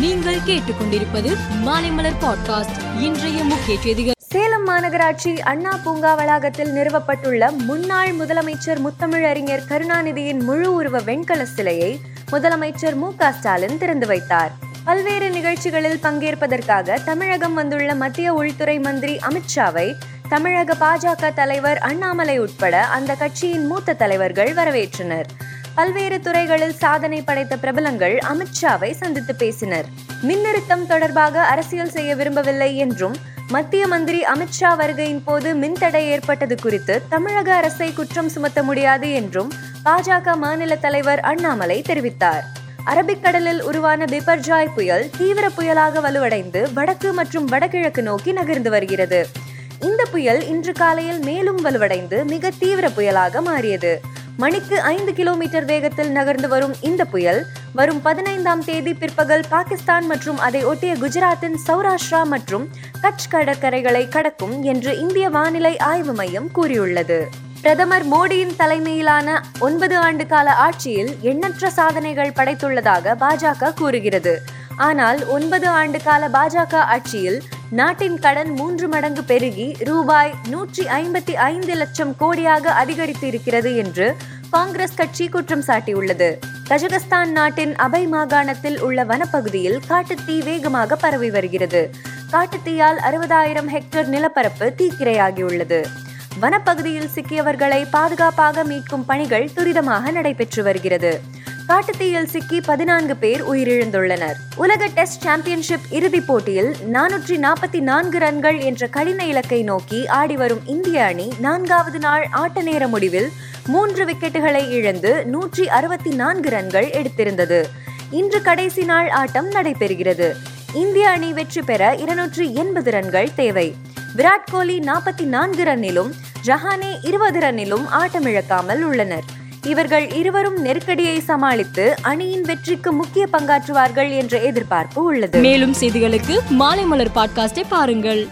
நீங்கள் கேட்டுக்கொண்டிருப்பது மாலைமலர் பாட்காஸ்ட். இன்றைய முக்கிய செய்திகள். சேலம் மாநகராட்சி அண்ணா பூங்கா வளாகத்தில் நிறுவப்பட்டுள்ள முன்னாள் முதலமைச்சர் முத்தமிழறிஞர் கருணாநிதியின் முழு உருவ வெண்கல சிலையை முதலமைச்சர் மு ஸ்டாலின் திறந்து வைத்தார். பல்வேறு நிகழ்ச்சிகளில் பங்கேற்பதற்காக தமிழகம் வந்துள்ள மத்திய உள்துறை மந்திரி அமித்ஷாவை தமிழக பாஜக தலைவர் அண்ணாமலை உட்பட அந்த கட்சியின் மூத்த தலைவர்கள் வரவேற்றனர். பல்வேறு துறைகளில் சாதனை படைத்த பிரபலங்கள் அமித்ஷாவை சந்தித்து பேசினர். மின்னிறுத்தம் தொடர்பாக அரசியல் செய்ய விரும்பவில்லை என்றும் மத்திய மந்திரி அமித்ஷா வருகையின் போது மின்தடை ஏற்பட்டது குறித்து தமிழக அரசை குற்றம் சுமத்த முடியாது என்றும் பாஜக மாநில தலைவர் அண்ணாமலை தெரிவித்தார். அரபிக்கடலில் உருவான பிபர்ஜாய் புயல் தீவிர புயலாக வலுவடைந்து வடக்கு மற்றும் வடகிழக்கு நோக்கி நகர்ந்து வருகிறது. இந்த புயல் இன்று காலையில் மேலும் வலுவடைந்து மிக தீவிர புயலாக மாறியது. மணிக்கு ஐந்து கிலோமீட்டர் வேகத்தில் நகர்ந்து வரும் இந்த புயல் வரும் பதினைந்தாம் தேதி பிற்பகல் பாகிஸ்தான் மற்றும் அதை ஒட்டிய குஜராத்தின் சௌராஷ்டிரா மற்றும் கட்ச் கடற்கரைகளை கடக்கும் என்று இந்திய வானிலை ஆய்வு மையம் கூறியுள்ளது. பிரதமர் மோடியின் தலைமையிலான ஒன்பது ஆண்டு கால ஆட்சியில் எண்ணற்ற சாதனைகள் படைத்துள்ளதாக பாஜக கூறுகிறது. ஆனால் ஒன்பது ஆண்டு கால பாஜக ஆட்சியில் நாட்டின் கடன் மூன்று மடங்கு பெருகி ரூபாய் நூற்றி ஐம்பத்தி ஐந்து லட்சம் கோடியாக அதிகரித்து இருக்கிறது என்று காங்கிரஸ் கட்சி குற்றம் சாட்டியுள்ளது. கஜகஸ்தான் நாட்டின் அபை மாகாணத்தில் உள்ள வனப்பகுதியில் காட்டுத்தீ வேகமாக பரவி வருகிறது. காட்டுத்தீயால் அறுபதாயிரம் ஹெக்டேர் நிலப்பரப்பு தீக்கிரையாகியுள்ளது. வனப்பகுதியில் சிக்கியவர்களை பாதுகாப்பாக மீட்கும் பணிகள் துரிதமாக நடைபெற்று வருகிறது. காட்டுத்தீயில் சிக்கி பதினான்கு பேர் உயிரிழந்துள்ளனர். உலக டெஸ்ட் சாம்பியன்ஷிப் இறுதிப் போட்டியில் நானூற்றி நாற்பத்தி நான்கு ரன்கள் என்ற கடின இலக்கை நோக்கி ஆடி வரும் இந்திய அணி நான்காவது நாள் ஆட்ட நேர முடிவில் மூன்று விக்கெட்டுகளை இழந்து நூற்றி அறுபத்தி நான்கு ரன்கள் எடுத்திருந்தது. இன்று கடைசி நாள் ஆட்டம் நடைபெறுகிறது. இந்திய அணி வெற்றி பெற இருநூற்றி எண்பது ரன்கள் தேவை. விராட் கோலி நாற்பத்தி நான்கு ரன்னிலும் ஜஹானே இருபது ரன்னிலும் ஆட்டமிழக்காமல் உள்ளனர். இவர்கள் இருவரும் நெருக்கடியை சமாளித்து அணியின் வெற்றிக்கு முக்கிய பங்காற்றுவார்கள் என்ற எதிர்பார்ப்பு உள்ளது. மேலும் செய்திகளுக்கு மாலைமலர் பாட்காஸ்டை பாருங்கள்.